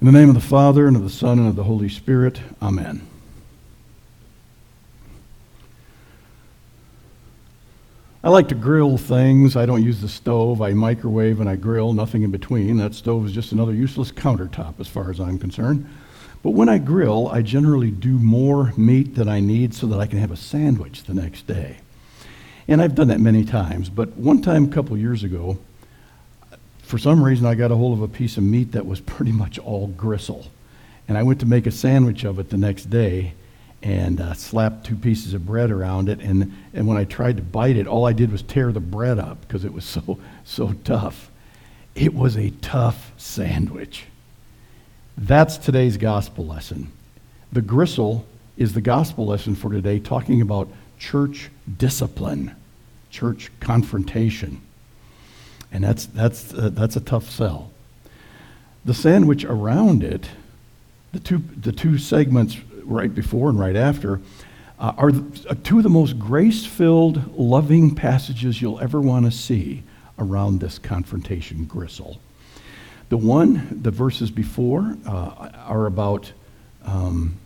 In the name of the Father, and of the Son, and of the Holy Spirit, Amen. I like to grill things. I don't use the stove. I microwave and I grill, nothing in between. That stove is just another useless countertop as far as I'm concerned. But when I grill, I generally do more meat than I need so that I can have a sandwich the next day. And I've done that many times. But one time, a couple years ago, for some reason, I got a hold of a piece of meat that was pretty much all gristle. And I went to make a sandwich of it the next day and uh, slapped two pieces of bread around it. And, and when I tried to bite it, all I did was tear the bread up because it was so, so tough. It was a tough sandwich. That's today's gospel lesson. The gristle is the gospel lesson for today, talking about church discipline, church confrontation. And that's, that's, uh, that's a tough sell. The sandwich around it, the two, the two segments right before and right after, uh, are the, uh, two of the most grace filled, loving passages you'll ever want to see around this confrontation gristle. The one, the verses before, uh, are about um,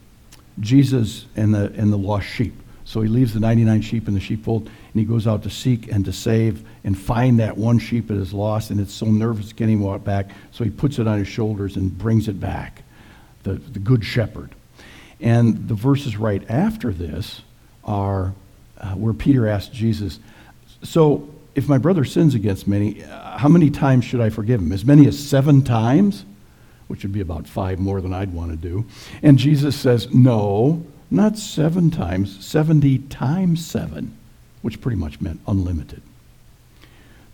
Jesus and the, and the lost sheep. So he leaves the 99 sheep in the sheepfold and he goes out to seek and to save and find that one sheep that is lost. And it's so nervous getting it back, so he puts it on his shoulders and brings it back, the, the good shepherd. And the verses right after this are uh, where Peter asks Jesus, So if my brother sins against me, uh, how many times should I forgive him? As many as seven times? Which would be about five more than I'd want to do. And Jesus says, No not seven times, 70 times seven, which pretty much meant unlimited.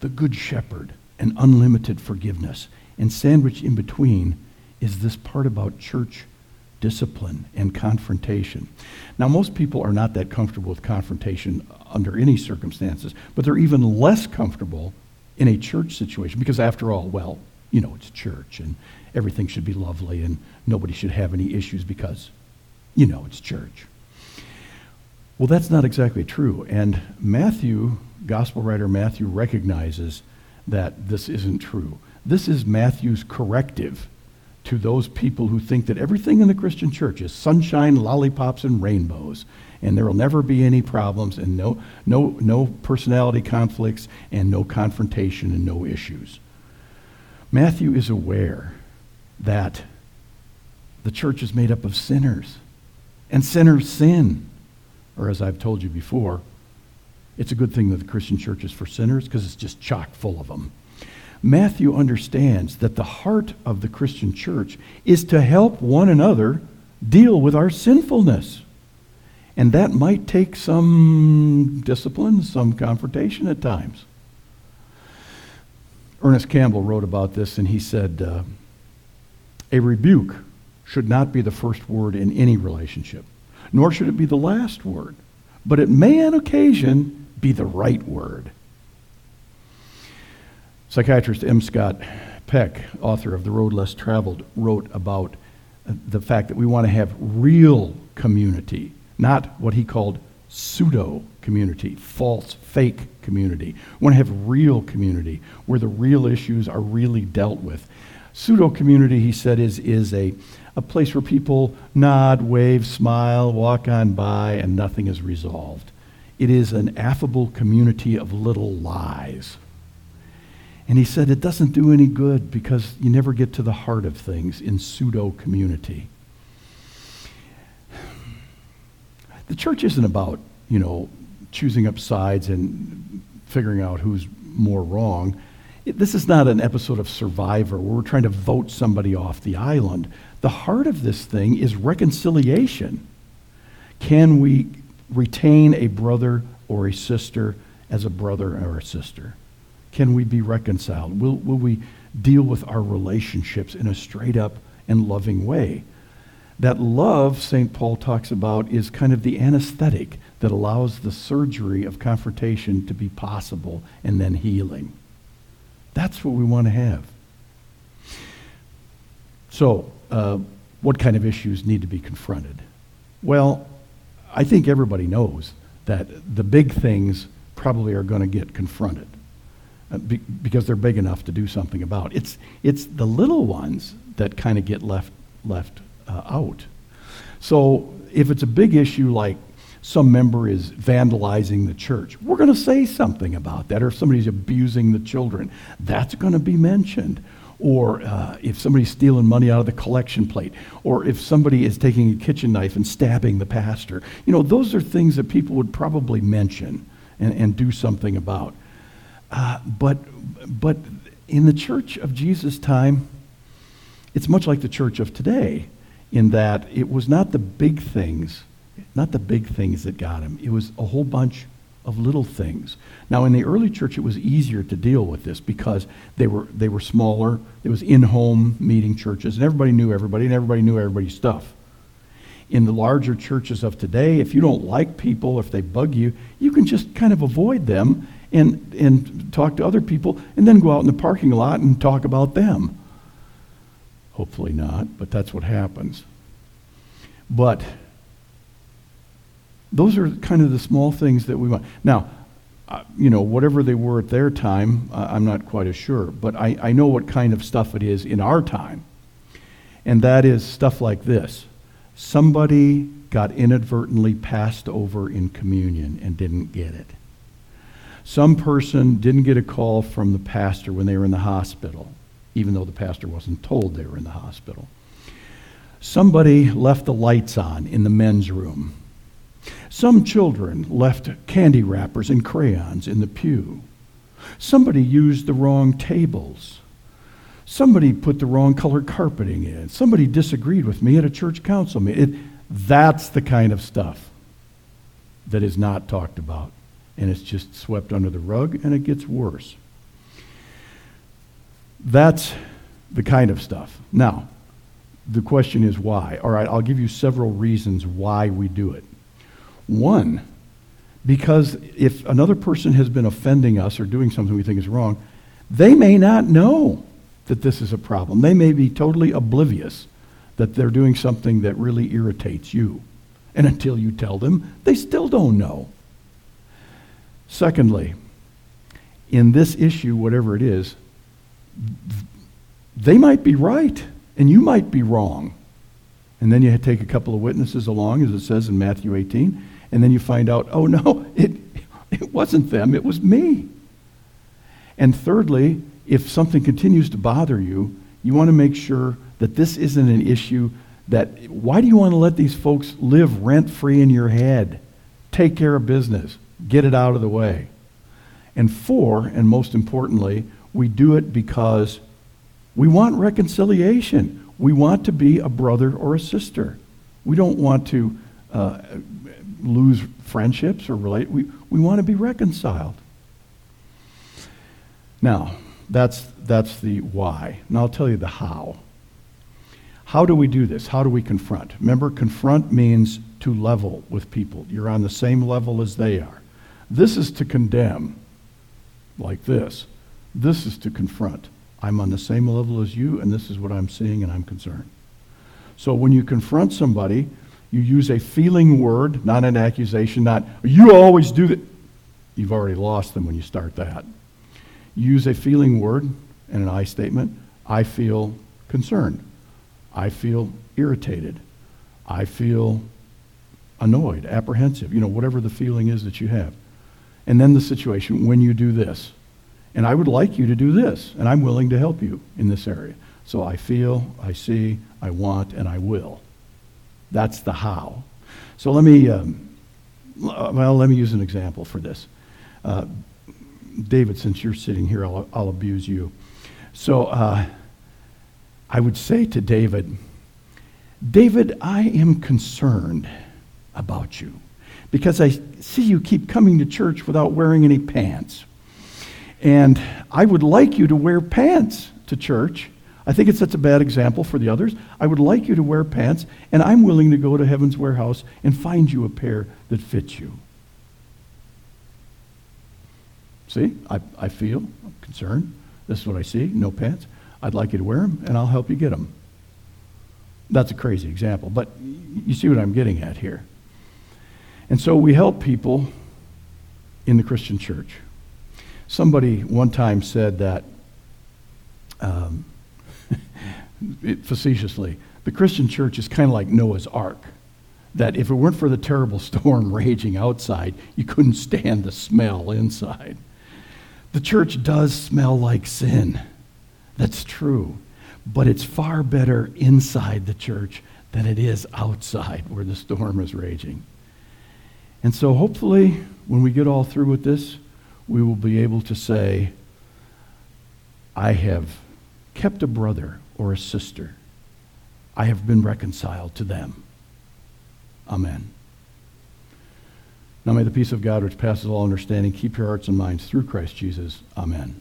The Good Shepherd and unlimited forgiveness. And sandwiched in between is this part about church discipline and confrontation. Now, most people are not that comfortable with confrontation under any circumstances, but they're even less comfortable in a church situation because, after all, well, you know, it's church and everything should be lovely and nobody should have any issues because you know it's church. Well, that's not exactly true. And Matthew, gospel writer Matthew, recognizes that this isn't true. This is Matthew's corrective to those people who think that everything in the Christian church is sunshine, lollipops, and rainbows, and there will never be any problems, and no, no, no personality conflicts, and no confrontation, and no issues. Matthew is aware that the church is made up of sinners and sinners sin. Or as I've told you before, it's a good thing that the Christian church is for sinners because it's just chock full of them. Matthew understands that the heart of the Christian church is to help one another deal with our sinfulness. And that might take some discipline, some confrontation at times. Ernest Campbell wrote about this, and he said, uh, A rebuke should not be the first word in any relationship, nor should it be the last word, but it may on occasion be the right word. Psychiatrist M. Scott Peck, author of The Road Less Traveled, wrote about the fact that we want to have real community, not what he called pseudo community, false, fake community. We want to have real community where the real issues are really dealt with. Pseudo community, he said, is, is a, a place where people nod, wave, smile, walk on by, and nothing is resolved. It is an affable community of little lies. And he said it doesn't do any good because you never get to the heart of things in pseudo community. The church isn't about, you know, choosing up sides and figuring out who's more wrong. This is not an episode of Survivor where we're trying to vote somebody off the island. The heart of this thing is reconciliation. Can we retain a brother or a sister as a brother or a sister? Can we be reconciled? Will, will we deal with our relationships in a straight up and loving way? That love, St. Paul talks about, is kind of the anesthetic that allows the surgery of confrontation to be possible and then healing. That's what we want to have. So, uh, what kind of issues need to be confronted? Well, I think everybody knows that the big things probably are going to get confronted uh, be, because they're big enough to do something about. It's, it's the little ones that kind of get left, left uh, out. So if it's a big issue like some member is vandalizing the church, we're going to say something about that. Or if somebody's abusing the children, that's going to be mentioned. Or uh, if somebody's stealing money out of the collection plate, or if somebody is taking a kitchen knife and stabbing the pastor. You know, those are things that people would probably mention and, and do something about. Uh, but, but in the church of Jesus' time, it's much like the church of today in that it was not the big things, not the big things that got him. It was a whole bunch of little things. Now, in the early church, it was easier to deal with this because they were, they were smaller. It was in-home meeting churches, and everybody knew everybody, and everybody knew everybody's stuff. In the larger churches of today, if you don't like people, if they bug you, you can just kind of avoid them and, and talk to other people, and then go out in the parking lot and talk about them. Hopefully not, but that's what happens. But those are kind of the small things that we want. Now, uh, you know, whatever they were at their time, uh, I'm not quite as sure, but I, I know what kind of stuff it is in our time. And that is stuff like this somebody got inadvertently passed over in communion and didn't get it. Some person didn't get a call from the pastor when they were in the hospital even though the pastor wasn't told they were in the hospital. Somebody left the lights on in the men's room. Some children left candy wrappers and crayons in the pew. Somebody used the wrong tables. Somebody put the wrong color carpeting in. Somebody disagreed with me at a church council meeting. It, that's the kind of stuff that is not talked about. And it's just swept under the rug, and it gets worse. That's the kind of stuff. Now, the question is why. All right, I'll give you several reasons why we do it. One, because if another person has been offending us or doing something we think is wrong, they may not know that this is a problem. They may be totally oblivious that they're doing something that really irritates you. And until you tell them, they still don't know. Secondly, in this issue, whatever it is, they might be right and you might be wrong. And then you take a couple of witnesses along, as it says in Matthew 18, and then you find out, oh no, it, it wasn't them, it was me. And thirdly, if something continues to bother you, you want to make sure that this isn't an issue that, why do you want to let these folks live rent free in your head? Take care of business, get it out of the way. And four, and most importantly, we do it because we want reconciliation. We want to be a brother or a sister. We don't want to uh, lose friendships or relate. We, we want to be reconciled. Now, that's, that's the why. Now I'll tell you the how. How do we do this? How do we confront? Remember, confront means to level with people. You're on the same level as they are. This is to condemn, like this. This is to confront. I'm on the same level as you, and this is what I'm seeing, and I'm concerned. So when you confront somebody, you use a feeling word, not an accusation, not, you always do that. You've already lost them when you start that. You use a feeling word and an I statement. I feel concerned. I feel irritated. I feel annoyed, apprehensive, you know, whatever the feeling is that you have. And then the situation when you do this. And I would like you to do this, and I'm willing to help you in this area. So I feel, I see, I want, and I will. That's the how. So let me, um, well, let me use an example for this. Uh, David, since you're sitting here, I'll, I'll abuse you. So uh, I would say to David, David, I am concerned about you because I see you keep coming to church without wearing any pants. And I would like you to wear pants to church. I think it sets a bad example for the others. I would like you to wear pants, and I'm willing to go to Heaven's Warehouse and find you a pair that fits you. See, I, I feel concerned. This is what I see no pants. I'd like you to wear them, and I'll help you get them. That's a crazy example, but you see what I'm getting at here. And so we help people in the Christian church. Somebody one time said that um, it, facetiously. The Christian church is kind of like Noah's Ark, that if it weren't for the terrible storm raging outside, you couldn't stand the smell inside. The church does smell like sin. That's true. But it's far better inside the church than it is outside where the storm is raging. And so hopefully, when we get all through with this, we will be able to say, I have kept a brother or a sister. I have been reconciled to them. Amen. Now may the peace of God, which passes all understanding, keep your hearts and minds through Christ Jesus. Amen.